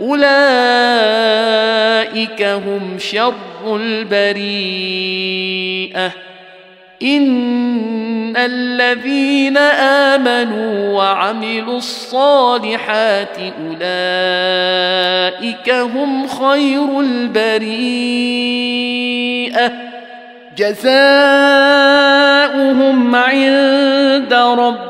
أولئك هم شر البريئة. إن الذين آمنوا وعملوا الصالحات أولئك هم خير البريئة. جزاؤهم عند ربهم